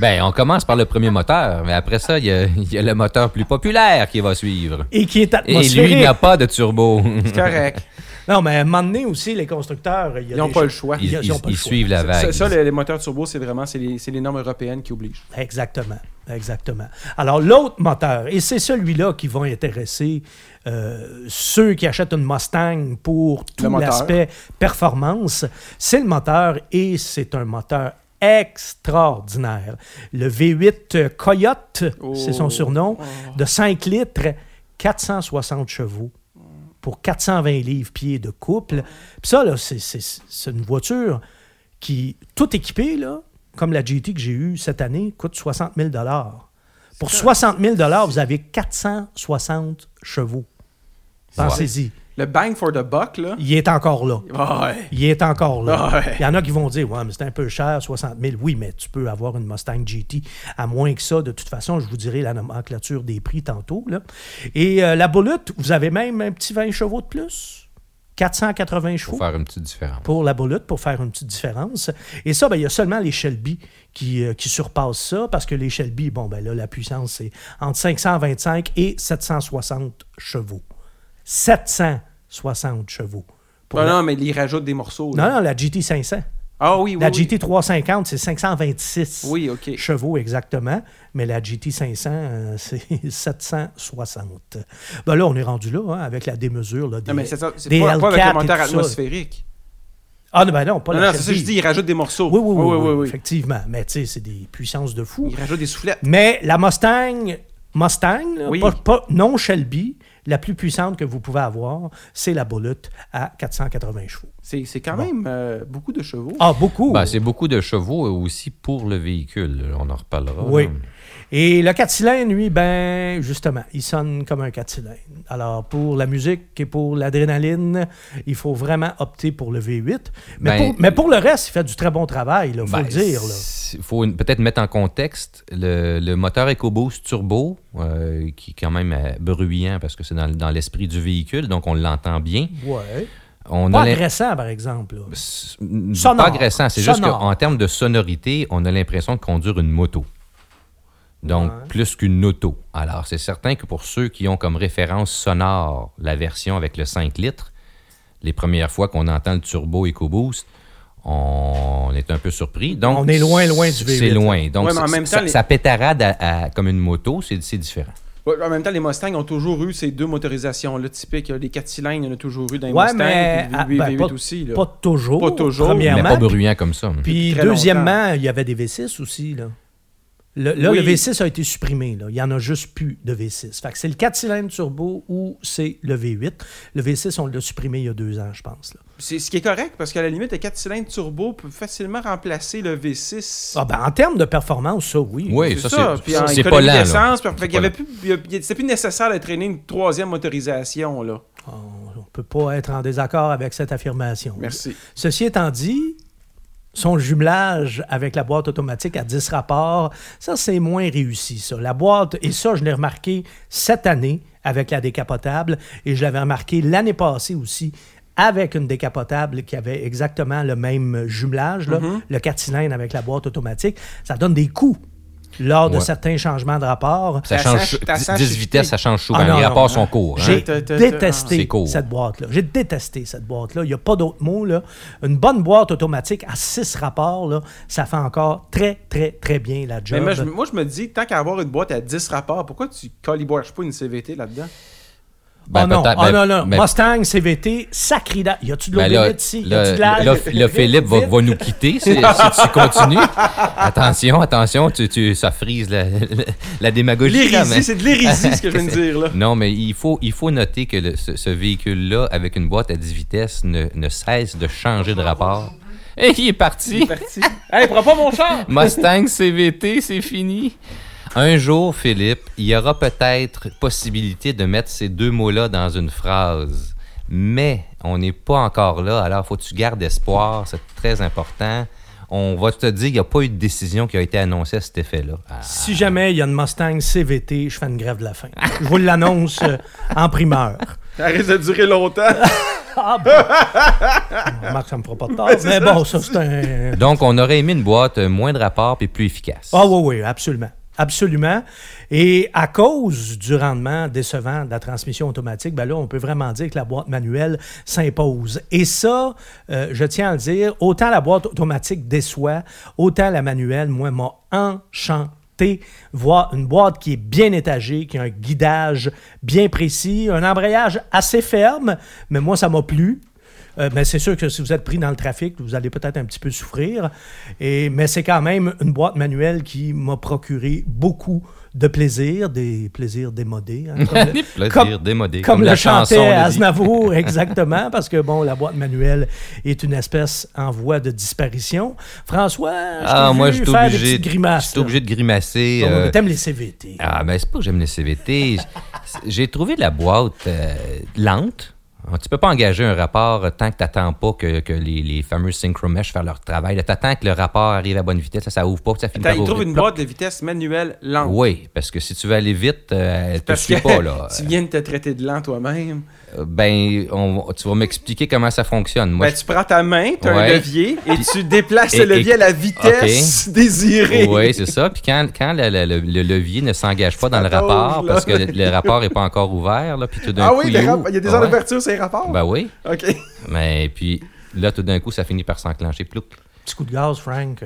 Ben, on commence par le premier moteur, mais après ça, il y a, il y a le moteur plus populaire qui va suivre. Et qui est Et atmosphérique. lui, il n'a pas de turbo. C'est correct. Non, mais à un moment donné aussi, les constructeurs, il y a Ils n'ont pas le choix. Ils, Ils- ils ont ils- pas le ils choix. suivent la Ça, vague. ça, les, les moteurs turbo, c'est vraiment c'est les, normes européennes qui obligent. Exactement, exactement. Alors, l'autre moteur, et c'est celui-là qui va intéresser euh, ceux qui achètent une Mustang pour Le tout l'aspect performance, c'est le moteur et c'est un moteur extraordinaire. Le V8 Coyote, c'est son Oh. surnom, de 5 litres, 460 chevaux pour 420 livres-pieds de couple. Puis ça, là, c'est, une voiture qui, tout équipée, là, comme la GT que j'ai eue cette année, coûte 60 000 Pour 60 000 vous avez 460 chevaux. Pensez-y. Le bang for the buck, là. Il est encore là. Ouais. Il est encore là. Ouais. Il y en a qui vont dire, ouais, mais c'est un peu cher, 60 000. Oui, mais tu peux avoir une Mustang GT à moins que ça. De toute façon, je vous dirai la nomenclature des prix tantôt. Là. Et euh, la Bullet, vous avez même un petit 20 chevaux de plus? 480 chevaux Pour faire une petite différence. pour la Bullet pour faire une petite différence. Et ça, ben, il y a seulement les Shelby qui, euh, qui surpassent ça parce que les Shelby, bon, ben là, la puissance, c'est entre 525 et 760 chevaux. 760 chevaux. Non, la- non, mais ils rajoutent des morceaux. là. non, non, la GT 500. Ah oui, oui. La oui. GT 350, c'est 526 Oui, OK. chevaux exactement, mais la GT 500, euh, c'est 760. Ben là, on est rendu là, hein, avec la démesure là, des, Non, mais c'est ça. C'est des pas, pas avec L4 le moteur atmosphérique. Ah non, ben non, pas Non, la non, c'est ça que je dis. Ils rajoutent des morceaux. Oui, oui, oui, oui, oui, effectivement. Mais tu sais, c'est des puissances de fou. Ils rajoutent des soufflettes. Mais la Mustang, Mustang, là, Oui. pas, pas- non Shelby, la plus puissante que vous pouvez avoir, c'est la Bullet à 480 chevaux. C'est c'est quand Bon. même euh, beaucoup de chevaux. Ah, beaucoup. Ben, c'est beaucoup de chevaux aussi pour le véhicule. On en reparlera. Oui. là. Et le 4 cylindres, lui, ben, justement, il sonne comme un 4 cylindres. Alors, pour la musique et pour l'adrénaline, il faut vraiment opter pour le V8. Mais, Ben, pour, mais pour le reste, il fait du très bon travail, il faut Ben, le dire. Il faut peut-être mettre en contexte le, le moteur EcoBoost Turbo, euh, qui est quand même euh, bruyant parce que c'est dans, dans l'esprit du véhicule, donc on l'entend bien. Ouais. On Pas a agressant, par exemple. Sonore. Pas agressant, c'est juste qu'en termes de sonorité, on a l'impression de conduire une moto. Donc, Ouais. plus qu'une auto. Alors, c'est certain que pour ceux qui ont comme référence sonore la version avec le 5 litres, les premières fois qu'on entend le turbo EcoBoost, on est un peu surpris. Donc, On est loin, loin du V8, C'est loin. Donc, Ouais, mais en ça- même ça, temps, les- ça pétarade à- à- comme une moto, c'est différent. Ouais, en même temps, les Mustangs ont toujours eu ces deux motorisations-là typiques. Les 4 cylindres, il y en a toujours eu dans les Ouais, Mustangs. mais puis ah, le V8 ben, pas- aussi. Là. Pas toujours. Pas toujours, Mais Premièrement. pas bruyant comme ça. Puis, deuxièmement, il y avait des V6 aussi. Là. Le, là, Oui. le V6 a été supprimé. Là. Il n'y en a juste plus de V6. Fait que c'est le 4 cylindres turbo ou c'est le V8. Le V6, on l'a supprimé il y a deux ans, je pense. là. C'est ce qui est correct, parce qu'à la limite, le 4 cylindres turbo peut facilement remplacer le V6. Ah, ben, en termes de performance, ça, oui. Oui, C'est ça, ça, c'est- puis en c'est pas lent, d'essence, puis C'est pas avait plus, c'était plus nécessaire de traîner une troisième motorisation, là. On ne peut pas être en désaccord avec cette affirmation. Merci. Ceci étant dit, son jumelage avec la boîte automatique à 10 rapports, ça, c'est moins réussi, ça. La boîte, et ça, je l'ai remarqué cette année avec la décapotable, et je l'avais remarqué l'année passée aussi avec une décapotable qui avait exactement le même jumelage, là, Mm-hmm. le 4 cylindres avec la boîte automatique. Ça donne des coups lors de Ouais. certains changements de rapport. Ça change, sach- ta 10 sach- 10 vitesses, ça change souvent. Ah, non, Les non, rapports non. sont courts. hein. J'ai détesté C'est court. cette boîte-là. J'ai détesté cette boîte-là. Il n'y a pas d'autre mot. Là. Une bonne boîte automatique à 6 rapports, là, ça fait encore très, très, très bien la Mais job. moi je, moi, je me dis, tant qu'à avoir une boîte à 10 rapports, pourquoi tu calibrages pas une CVT là-dedans? Ben, oh non, oh ben- non, non. ben- Mustang, CVT, da- Y a-tu de l'eau Ben là, ici? Y là, a-tu de là, là, Philippe va, va nous quitter si, si tu continues. Attention, attention, tu, tu, ça frise la, la, la démagogie. là, mais- c'est de l'hérésie ce que je viens de dire, là. Non, mais il faut, il faut noter que le- ce, ce véhicule-là, avec une boîte à 10 vitesses, ne, ne cesse de changer de rapport. Et il est parti. Parti. Hey, prends pas mon char! Mustang CVT, c'est fini. Un jour, Philippe, il y aura peut-être possibilité de mettre ces deux mots-là dans une phrase. Mais on n'est pas encore là, alors faut que tu gardes espoir, c'est très important. On va te dire qu'il n'y a pas eu de décision qui a été annoncée à cet effet-là. Ah, Si jamais il y a une Mustang CVT, je fais une grève de la faim. Je vous l'annonce euh, en primeur. Ça risque de durer longtemps. Ah bon. Remarque, ça me fera pas de tort. mais bon, ça, c'est un... Donc, on aurait aimé une boîte euh, moins de rapport et plus efficace. Ah oui, oui, absolument. Absolument. Et à cause du rendement décevant de la transmission automatique, ben là, on peut vraiment dire que la boîte manuelle s'impose. Et ça, euh, je tiens à le dire, autant la boîte automatique déçoit, autant la manuelle, moi, m'a enchanté. Voir une boîte qui est bien étagée, qui a un guidage bien précis, un embrayage assez ferme, mais moi, ça m'a plu. Euh, mais c'est sûr que si vous êtes pris dans le trafic, vous allez peut-être un petit peu souffrir. Et, mais c'est quand même une boîte manuelle qui m'a procuré beaucoup de plaisir, des plaisirs démodés. hein, comme le- Des plaisirs comme- démodés, Comme, comme le chantait. Aznavour, exactement, parce que bon, la boîte manuelle est une espèce en voie de disparition. François, je Ah, moi, je suis faire des obligé, petites grimaces. je suis obligé de grimacer. là. euh, T'aimes les CVT. Ah, ben c'est pas que j'aime les CVT. J'ai trouvé la boîte euh, lente. Tu peux pas engager un rapport tant que t'attends pas que, que les, les fameux synchromesh fassent leur travail. Tu T'attends que le rapport arrive à bonne vitesse, là, ça ouvre pas, ça finit Attends, par il trouve ouvrir. une boîte de vitesse manuelle lente. Oui, parce que si tu veux aller vite, euh, elle te Parce suit pas, là. tu viens de te traiter de lent toi-même. Euh, Ben, on- tu vas m'expliquer comment ça fonctionne. Moi, Ben, tu prends ta main, tu as un levier, et tu déplaces et- le levier et- à la vitesse désirée. Oui, c'est ça. Puis quand, quand le, le- le- le levier ne s'engage pas dans le rapport, là. parce que le, le rapport n'est pas encore ouvert, là, puis tout d'un Ah coup, oui, il rap- ouvre. il y a des heures Ouais. d'ouverture, c'est les rapports? Ben oui. OK. Mais puis là, tout d'un coup, ça finit par s'enclencher. Plouc. Petit coup de gaz, Frank.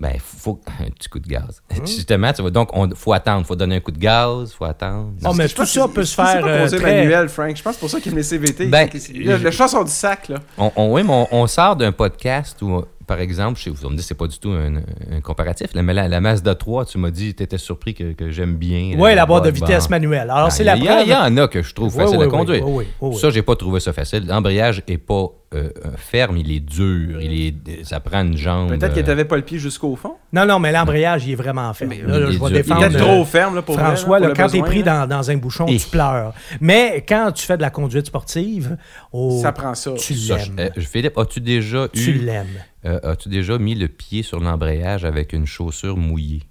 Ben, faut un petit coup de gaz. Justement, tu vois, donc, on faut attendre. faut donner un coup de gaz, faut attendre. Oh, mais tout ça peut c'est- se faire C'est euh, conduire très... manuel, Frank. Je pense que c'est pour ça qu'il met CVT. Ben, C'est- c'est- le, je- le chat sort du sac, là. On, on- oui, mais on, on sort d'un podcast où, par exemple, chez vous, on me dit que c'est pas du tout un, un comparatif. La, la, la Mazda 3, tu m'as dit, tu étais surpris que, que j'aime bien. Oui, la boîte de bon. vitesse manuelle. Alors, Ah, c'est il y la il y, en a que je trouve Oui, facile oui, à oui, conduire. oui, oui, oui, oui. Ça, j'ai pas trouvé ça facile. L'embrayage est pas euh, euh, ferme, il est dur, il est, ça prend une jambe. Peut-être que euh, t'avais pas le pied jusqu'au fond? Non, non, mais l'embrayage, il est vraiment ferme. Mais Là, là, il est je vais dur. Il est défendre. Trop ferme, là, pour vrai, François, pour quand tu es pris dans, dans un bouchon, Et- tu pleures. Mais quand tu fais de la conduite sportive, oh, Ça prend ça. tu je- l'aimes. euh, Philippe, as-tu déjà Tu eu, l'aimes. Euh, as-tu déjà mis le pied sur l'embrayage avec une chaussure mouillée?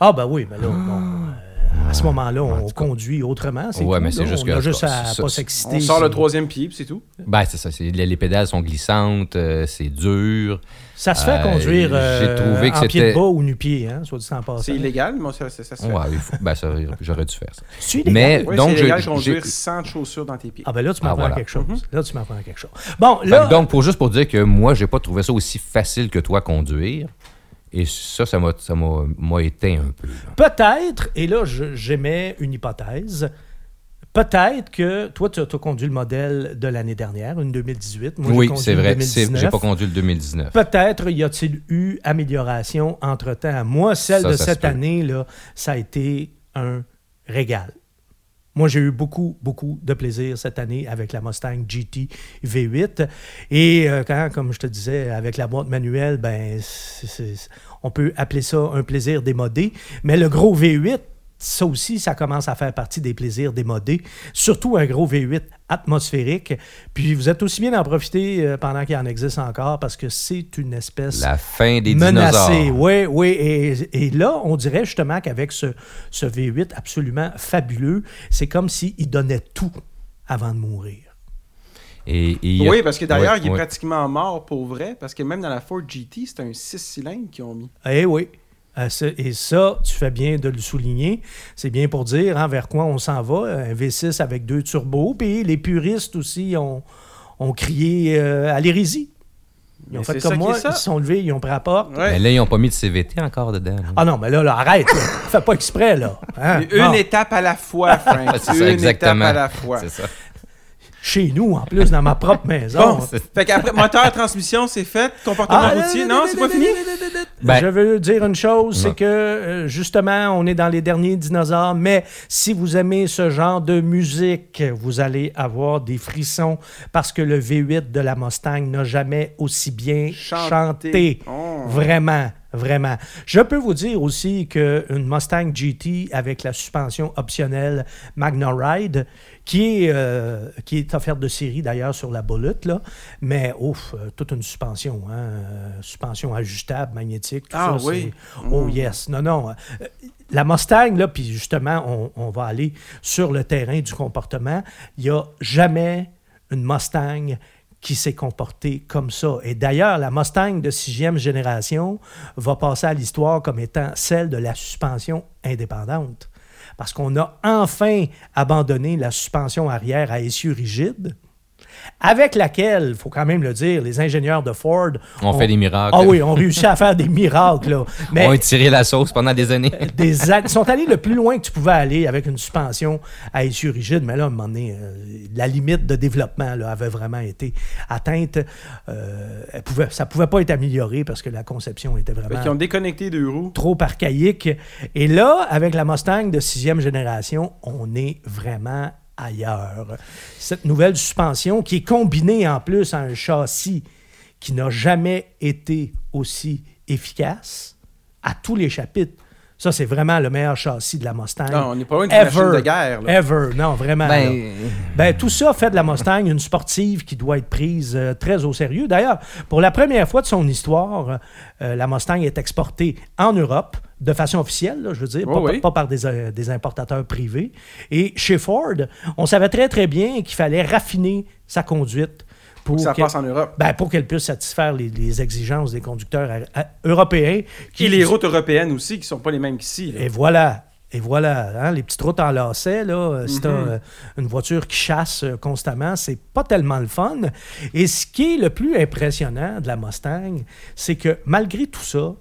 Ah, ben oui, mais là, bon, euh, à ce moment-là, on conduit autrement. C'est Ouais, mais c'est juste on que- a juste à ça- pas s'exciter. On sort le troisième pied, puis c'est tout? Ben, c'est ça. c'est- les, les pédales sont glissantes, euh, c'est dur. Ça se fait Euh, conduire j'ai euh, trouvé que en pied de bas ou nu-pied, hein, soit dit en passant. C'est illégal, mais ça, ça, ça se fait. Ouais, ben, ça, j'aurais dû faire ça. C'est. Mais Oui, donc, c'est illégal de j'ai- conduire sans chaussures dans tes pieds. Ah ben là, tu Ah, m'apprends voilà. quelque chose. Mhm. Là, tu m'apprends quelque chose. Bon, Fait là, donc, pour juste pour dire que moi, j'ai pas trouvé ça aussi facile que toi conduire. Et ça, ça m'a, ça m'a, m'a éteint un peu. peut-être, et là, j'émets une hypothèse, Peut-être que toi, tu as, conduit le modèle de l'année dernière, une 2018. Moi, oui, c'est vrai. 2019. J'ai pas conduit le 2019. Peut-être y a-t-il eu amélioration entre-temps. Moi, celle Ça, de ça cette année, là, ça a été un régal. Moi, j'ai eu beaucoup, beaucoup de plaisir cette année avec la Mustang GT V8. Et euh, quand, comme je te disais, avec la boîte manuelle, ben, on peut appeler ça un plaisir démodé. Mais le gros V8, ça aussi, ça commence à faire partie des plaisirs démodés. Surtout un gros V8 atmosphérique. Puis vous êtes aussi bien d'en profiter euh, pendant qu'il en existe encore parce que c'est une espèce La fin des menacé. dinosaures. Oui, oui. Et, et là, on dirait justement qu'avec ce, ce V8 absolument fabuleux, c'est comme s'il donnait tout avant de mourir. Et, et il y a- Oui, parce que d'ailleurs, Ouais, il est ouais. pratiquement mort pour vrai, parce que même dans la Ford GT, c'est un 6 cylindres qu'ils ont mis. Eh oui. Et ça, tu fais bien de le souligner. C'est bien pour dire hein, vers quoi on s'en va. Un V6 avec deux turbos. Puis les puristes aussi ont, ont crié euh, à l'hérésie. Ils ont Mais fait comme moi. Ils se sont levés, ils ont pris la porte. Mais là, ils n'ont pas mis de CVT encore dedans. là. Ah non, mais là, là arrête. là. Fais pas exprès, là. Hein? Une Non. étape à la fois, Frank. Une ça, exactement. étape à la fois. C'est ça. Chez nous, en plus, dans ma propre maison. Bon, fait qu'après, moteur, transmission, c'est fait. Comportement Ah, routier, non, c'est pas fini? Ben- je veux dire une chose, c'est que euh, justement, on est dans les derniers dinosaures, mais si vous aimez ce genre de musique, vous allez avoir des frissons parce que le V8 de la Mustang n'a jamais aussi bien Chanté. chanté. Oh. Vraiment, vraiment. Je peux vous dire aussi qu'une Mustang GT avec la suspension optionnelle Magna Ride, qui est, euh, qui est offerte de série d'ailleurs sur la Bullet, là, mais ouf, euh, toute une suspension, hein, euh, suspension ajustable, magnétique, tout Ah ça. oui. Oh Mm. yes, non, non. la Mustang, là, puis justement, on, on va aller sur le terrain du comportement. Il n'y a jamais une Mustang qui s'est comportée comme ça. Et d'ailleurs, la Mustang de sixième génération va passer à l'histoire comme étant celle de la suspension indépendante. Parce qu'on a enfin abandonné la suspension arrière à essieu rigide, avec laquelle, il faut quand même le dire, les ingénieurs de Ford On fait des miracles. Ah oui, on réussit à faire des miracles. Là. Mais On a tiré la sauce pendant des années. des a- ils sont allés le plus loin que tu pouvais aller avec une suspension à essieu rigide, mais là, à un moment donné, euh, la limite de développement là, avait vraiment été atteinte. Euh, elle pouvait, ça ne pouvait pas être amélioré parce que la conception était vraiment qu'ils ont déconnecté deux roues. trop archaïque. Et là, avec la Mustang de sixième génération, on est vraiment ailleurs. Cette nouvelle suspension qui est combinée en plus à un châssis qui n'a jamais été aussi efficace à tous les chapitres. Ça, c'est vraiment le meilleur châssis de la Mustang. Non, on n'est pas loin d'une machine de guerre. là. Ever. Non, vraiment. Ben, Ben, tout ça fait de la Mustang une sportive qui doit être prise euh, très au sérieux. D'ailleurs, pour la première fois de son histoire, euh, la Mustang est exportée en Europe de façon officielle, là, je veux dire, Oh pas, oui. pas par des, euh, des importateurs privés. Et chez Ford, on savait très très bien qu'il fallait raffiner sa conduite pour, Pour que ça qu'elle- passe en Europe. ben, pour qu'elle puisse satisfaire les, les exigences des conducteurs européens. Et les routes européennes aussi, qui sont pas les mêmes qu'ici. Et voilà. Et voilà, hein, les petites routes en lacet, là, euh, si t'as, Mhm. euh, une voiture qui chasse euh, constamment, c'est pas tellement le fun. Et ce qui est le plus impressionnant de la Mustang, c'est que malgré tout ça,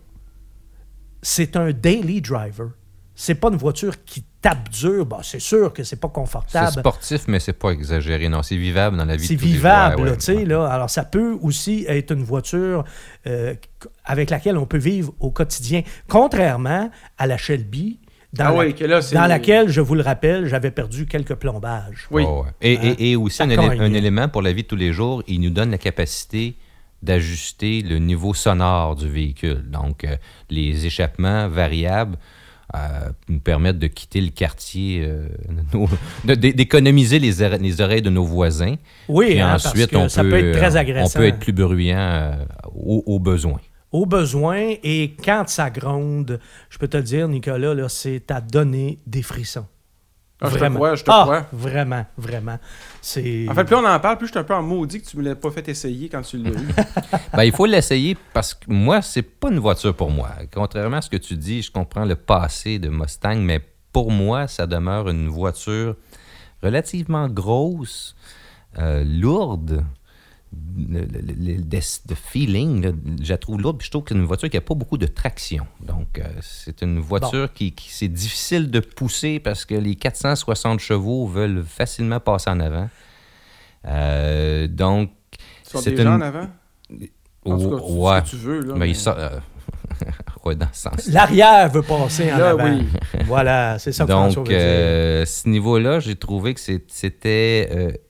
c'est un daily driver. C'est pas une voiture qui tape dur. Bon, c'est sûr que c'est pas c'est confortable. sportif, mais c'est pas exagéré. Non, c'est vivable dans la vie C'est de tous les jours. vivable, Ouais, là, ouais. tu sais, là. Alors, ça peut aussi être une voiture euh, avec laquelle on peut vivre au quotidien, contrairement à la Shelby, dans, Ah la- oui, que là, c'est- dans laquelle, je vous le rappelle, j'avais perdu quelques plombages. Oui. Ouais, ouais. Et, Hein? et- et aussi Ça un, un élément pour la vie de tous les jours, il nous donne la capacité d'ajuster le niveau sonore du véhicule. Donc, euh, les échappements variables euh, nous permettent de quitter le quartier, euh, d'économiser les, ore- les oreilles de nos voisins. Oui, Puis hein, parce ensuite, que on ça peut, peut être très agressant. On peut être plus bruyant au, au besoin. Au besoin, et quand ça gronde, je peux te le dire, Nicolas, c'est à donner des frissons. Ah, je te vraiment. crois, je te Ah, crois. Vraiment, vraiment. C'est... En fait, plus on en parle, plus je suis un peu en maudit que tu me l'as pas fait essayer quand tu l'as eu. Ben, il faut l'essayer parce que moi, c'est pas une voiture pour moi. Contrairement à ce que tu dis, je comprends le passé de Mustang, mais pour moi, ça demeure une voiture relativement grosse, euh, lourde. Le, le- le- le- le feeling, là, je la trouve lourde, puis je trouve que c'est une voiture qui n'a pas beaucoup de traction. Donc, euh, c'est une voiture qui, qui- c'est difficile de pousser parce que les 460 chevaux veulent facilement passer en avant. Euh, donc, c'est une- en avant? En tout cas, tu- ouais. ce que tu veux, là. Mais il sort- euh, ouais, dans ce sens. L'arrière veut passer en Là, avant. oui. Voilà, c'est ça que François Donc, veut dire. euh, ce niveau-là, j'ai trouvé que c'était.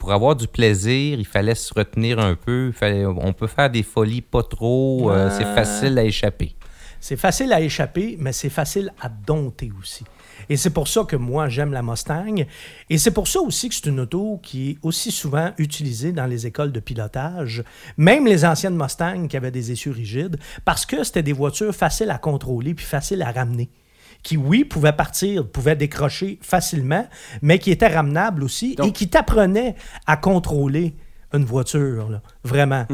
Pour avoir du plaisir, il fallait se retenir un peu. il fallait, on peut faire des folies pas trop. euh, c'est facile à échapper. C'est facile à échapper, mais c'est facile à dompter aussi. Et c'est pour ça que moi, j'aime la Mustang. Et c'est pour ça aussi que c'est une auto qui est aussi souvent utilisée dans les écoles de pilotage, même les anciennes Mustang qui avaient des essieux rigides, parce que c'était des voitures faciles à contrôler puis faciles à ramener. Qui, oui, pouvaient partir, pouvaient décrocher facilement, mais qui étaient ramenables aussi et qui t'apprenaient à contrôler une voiture, là, vraiment.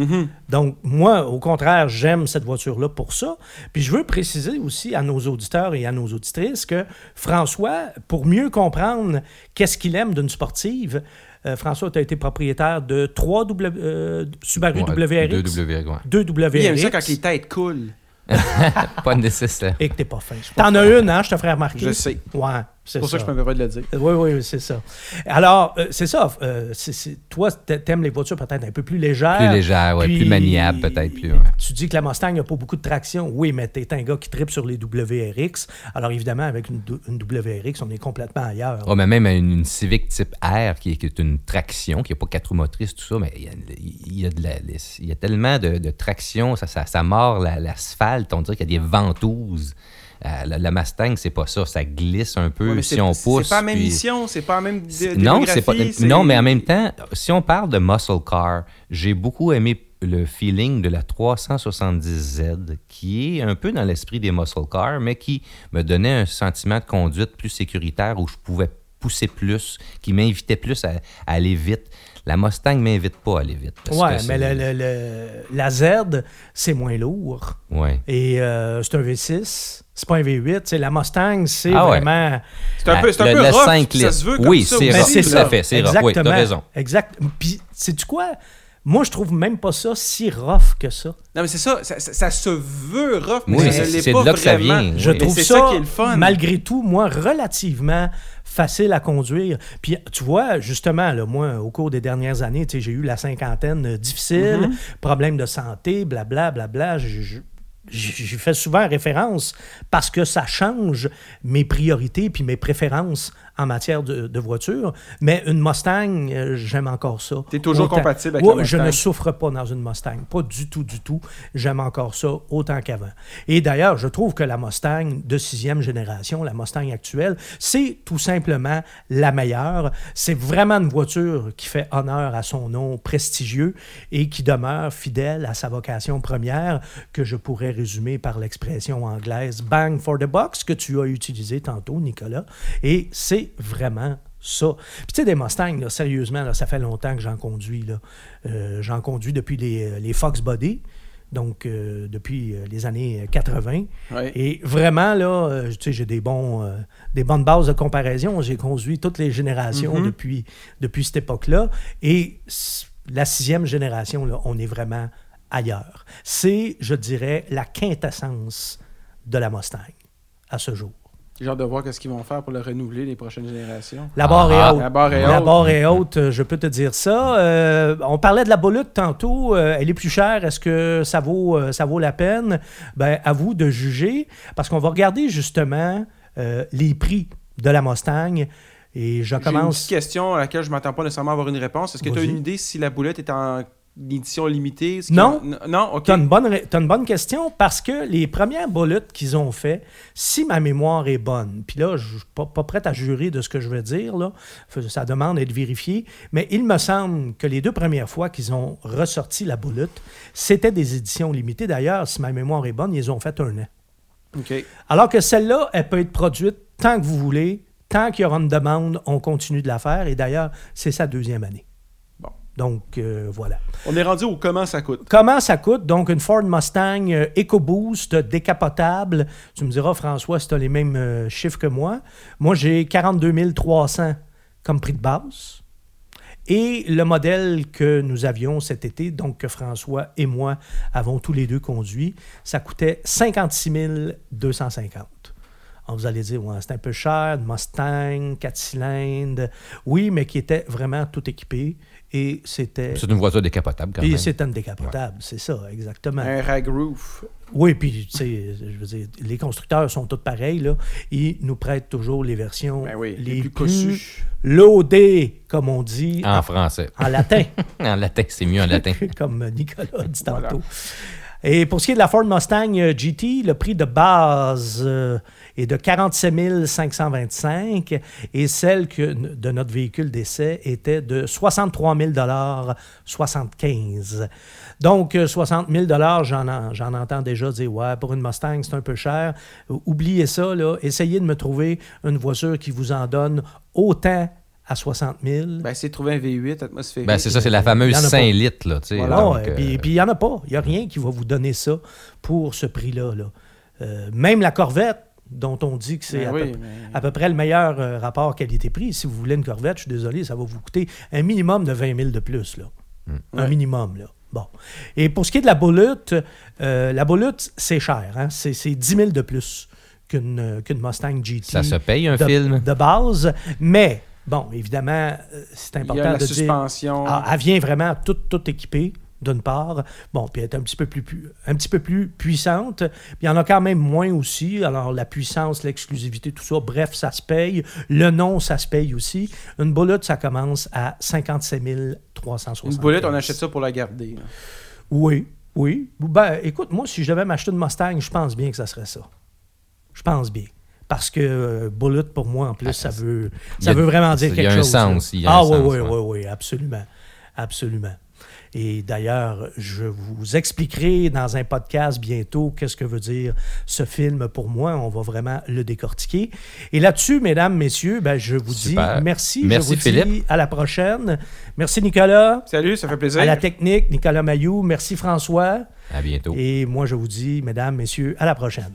Donc, moi, au contraire, j'aime cette voiture-là pour ça. Puis je veux préciser aussi à nos auditeurs et à nos auditrices que François, pour mieux comprendre qu'est-ce qu'il aime d'une sportive, euh, François, tu as été propriétaire de 3 w, euh, Subaru Ouais, WRX. deux WRX, ouais. 2 WRX. Il aime ça quand les têtes coulent. Pas nécessaire. Et que t'es pas fin. T'en as une, hein, je te ferai remarquer. Je sais. Ouais, c'est pour ça ça. que je me permets de le dire. Oui, oui, c'est ça. Alors, euh, c'est ça. euh, c'est- c'est- toi, t'a- t'aimes les voitures peut-être un peu plus légères. Plus légère, ouais, plus Puis, maniable, peut-être, plus, ouais. Tu dis que la Mustang n'a pas beaucoup de traction. Oui, mais t'es un gars qui tripe sur les WRX. Alors, évidemment, avec une, WRX, on est complètement ailleurs. Oh, mais même une, une Civic type R, qui est, qui est une traction, qui n'a pas quatre roues motrices, tout ça, mais il y a, il y a de la- il y a tellement de, de traction, ça, ça, ça mord la- l'asphalte, on dirait qu'il y a des ventouses. Euh, la, la Mustang, c'est pas ça, ça glisse un peu Ouais, si on pousse. C'est pas la même puis- mission, c'est pas la même Non, c'est pas. Non, mais en même temps, si on parle de muscle car, j'ai beaucoup aimé le feeling de la 370Z, qui est un peu dans l'esprit des muscle cars, mais qui me donnait un sentiment de conduite plus sécuritaire où je pouvais pousser plus, qui m'invitait plus à, à aller vite. La Mustang m'invite pas à aller vite. que mais c'est- le- le- le- la Z, c'est moins lourd. Ouais. Et euh, c'est un V6. C'est pas un V8. C'est la Mustang, c'est Ah ouais. vraiment. C'est un peu, c'est un Le- peu le rough, 5 ça litres. se veut comme Oui, ça c'est aussi, rough. c'est tout là. à fait, c'est rough. Oui, t'as Exactement. raison. Exact. Puis, sais-tu quoi? Moi, je trouve même pas ça si rough que ça. Non, mais c'est ça, ça, ça- ça se veut rough, mais Oui, ça c'est- ne l'est c'est pas de là que ça vraiment. vient. Je Oui. trouve c'est ça, ça qui est le fun. malgré tout, moi, relativement facile à conduire. Puis, tu vois, justement, là, moi, au cours des dernières années, tu sais, j'ai eu la cinquantaine difficile, problèmes de santé, blabla, blabla. Je- je- J'y fais souvent référence parce que ça change mes priorités puis mes préférences en matière de, de voiture. Mais une Mustang, euh, j'aime encore ça. T'es toujours Autant- compatible avec Ouais, la Je Mustang. ne souffre pas dans une Mustang. Pas du tout, du tout. J'aime encore ça autant qu'avant. Et d'ailleurs, je trouve que la Mustang de sixième génération, la Mustang actuelle, c'est tout simplement la meilleure. C'est vraiment une voiture qui fait honneur à son nom prestigieux et qui demeure fidèle à sa vocation première, que je pourrais résumer par l'expression anglaise bang for the box que tu as utilisé tantôt, Nicolas. Et c'est vraiment ça. Puis tu sais, des Mustangs, là, sérieusement, là, ça fait longtemps que j'en conduis. là. Euh, j'en conduis depuis les, les Fox Body, donc euh, depuis euh, les années 80. Ouais. Et vraiment, là, euh, tu sais, j'ai des, bons, euh, des bonnes bases de comparaison. J'ai conduit toutes les générations Mhm. depuis, depuis cette époque-là. Et la sixième génération, là, on est vraiment ailleurs. C'est, je dirais, la quintessence de la Mustang à ce jour. J'ai hâte de voir ce qu'ils vont faire pour le renouveler les prochaines générations. La barre Ah, est haute. la barre est La haute. barre est haute, je peux te dire ça. Euh, on parlait de la Bullet tantôt. euh, elle est plus chère. Est-ce que ça vaut, euh, ça vaut la peine? Ben, à vous de juger. Parce qu'on va regarder justement euh, les prix de la Mustang. Et je J'ai une commence. petite question à laquelle je ne m'attends pas nécessairement à avoir une réponse. Est-ce que tu as une idée si la boulette est en édition limitée? Non. a- Non, ok. Tu as une, bonne ré- t'as une bonne question parce que les premières bullets qu'ils ont fait, si ma mémoire est bonne, puis là, je ne suis pas, pas prêt à jurer de ce que je vais dire, là, ça demande d'être vérifié, mais il me semble que les deux premières fois qu'ils ont ressorti la bullet, c'était des éditions limitées. D'ailleurs, si ma mémoire est bonne, ils ont fait un an. Ok. Alors que celle-là, elle peut être produite tant que vous voulez, tant qu'il y aura une demande, on continue de la faire. Et d'ailleurs, c'est sa deuxième année. Donc, euh, voilà. On est rendu au comment ça coûte. Comment ça coûte? Donc, une Ford Mustang euh, EcoBoost décapotable. Tu me diras, François, si tu as les mêmes euh, chiffres que moi. Moi, j'ai 42 300 comme prix de base. Et le modèle que nous avions cet été, donc que François et moi avons tous les deux conduit, ça coûtait 56 250. Alors, vous allez dire, ouais, c'est un peu cher, une Mustang, 4 cylindres. Oui, mais qui était vraiment tout équipé. Et c'était. C'est une voiture décapotable quand Puis même. c'était une décapotable, c'est ça, exactement. Un rag roof. Oui, puis, tu sais, je veux dire, les constructeurs sont tous pareils, là. Ils nous prêtent toujours les versions Ben oui, les, les plus plus cossus. loadées, comme on dit, En français. en latin. En latin, c'est mieux en latin. comme Nicolas dit Voilà. tantôt. Et pour ce qui est de la Ford Mustang euh, GT, le prix de base euh, est de 47 525 et celle que, de notre véhicule d'essai était de 63 000 75 Donc, euh, 60 000 j'en en- j'en entends déjà dire, ouais, pour une Mustang, c'est un peu cher. Euh, Oubliez ça, là. Essayez de me trouver une voiture qui vous en donne autant à 60 000. Ben, c'est de trouver un V8 atmosphérique. Ben, c'est ça, c'est la fameuse y en a pas. 5 litres, là, tu sais. Voilà. Donc, euh, puis puis il n'y en a pas. Il n'y a rien qui va vous donner ça pour ce prix-là. là. Euh, même la Corvette, dont on dit que c'est Ben à, oui, peu, mais- à peu près le meilleur euh, rapport qualité-prix, si vous voulez une Corvette, je suis désolé, ça va vous coûter un minimum de 20 000 de plus. Là. Un Ouais. minimum. Là. Bon. Et pour ce qui est de la Bullet, euh, la Bullet, c'est cher. Hein? C'est c'est 10 000 de plus qu'une qu'une Mustang GT Ça se paye un de, film. de base. Mais, bon, évidemment, euh, c'est Il y important a la de dire... suspension. Ah, elle vient vraiment toute, toute équipée, d'une part. Bon, puis elle est un petit peu plus, pu- un petit peu plus puissante. Puis il y en a quand même moins aussi. Alors, la puissance, l'exclusivité, tout ça, bref, ça se paye. Le nom, ça se paye aussi. Une boulette, ça commence à 57 360. Une boulette, on achète ça pour la garder. là. Oui, oui. Ben, écoute, moi, si je devais m'acheter une Mustang, je pense bien que ça serait ça. Je pense bien. Parce que euh, Bullet, pour moi, en plus, ça veut, ça a- veut vraiment dire il y a quelque un chose. sens, il y a ah un oui, sens, oui, ouais. oui, oui, absolument. Absolument. Et d'ailleurs, je vous expliquerai dans un podcast bientôt qu'est-ce que veut dire ce film pour moi. On va vraiment le décortiquer. Et là-dessus, mesdames, messieurs, ben, je vous Super. dis merci. Merci, je vous dis Philippe. à la prochaine. Merci, Nicolas. Salut, ça fait plaisir. À la technique, Nicolas Mayou. Merci, François. À bientôt. Et moi, je vous dis, mesdames, messieurs, à la prochaine.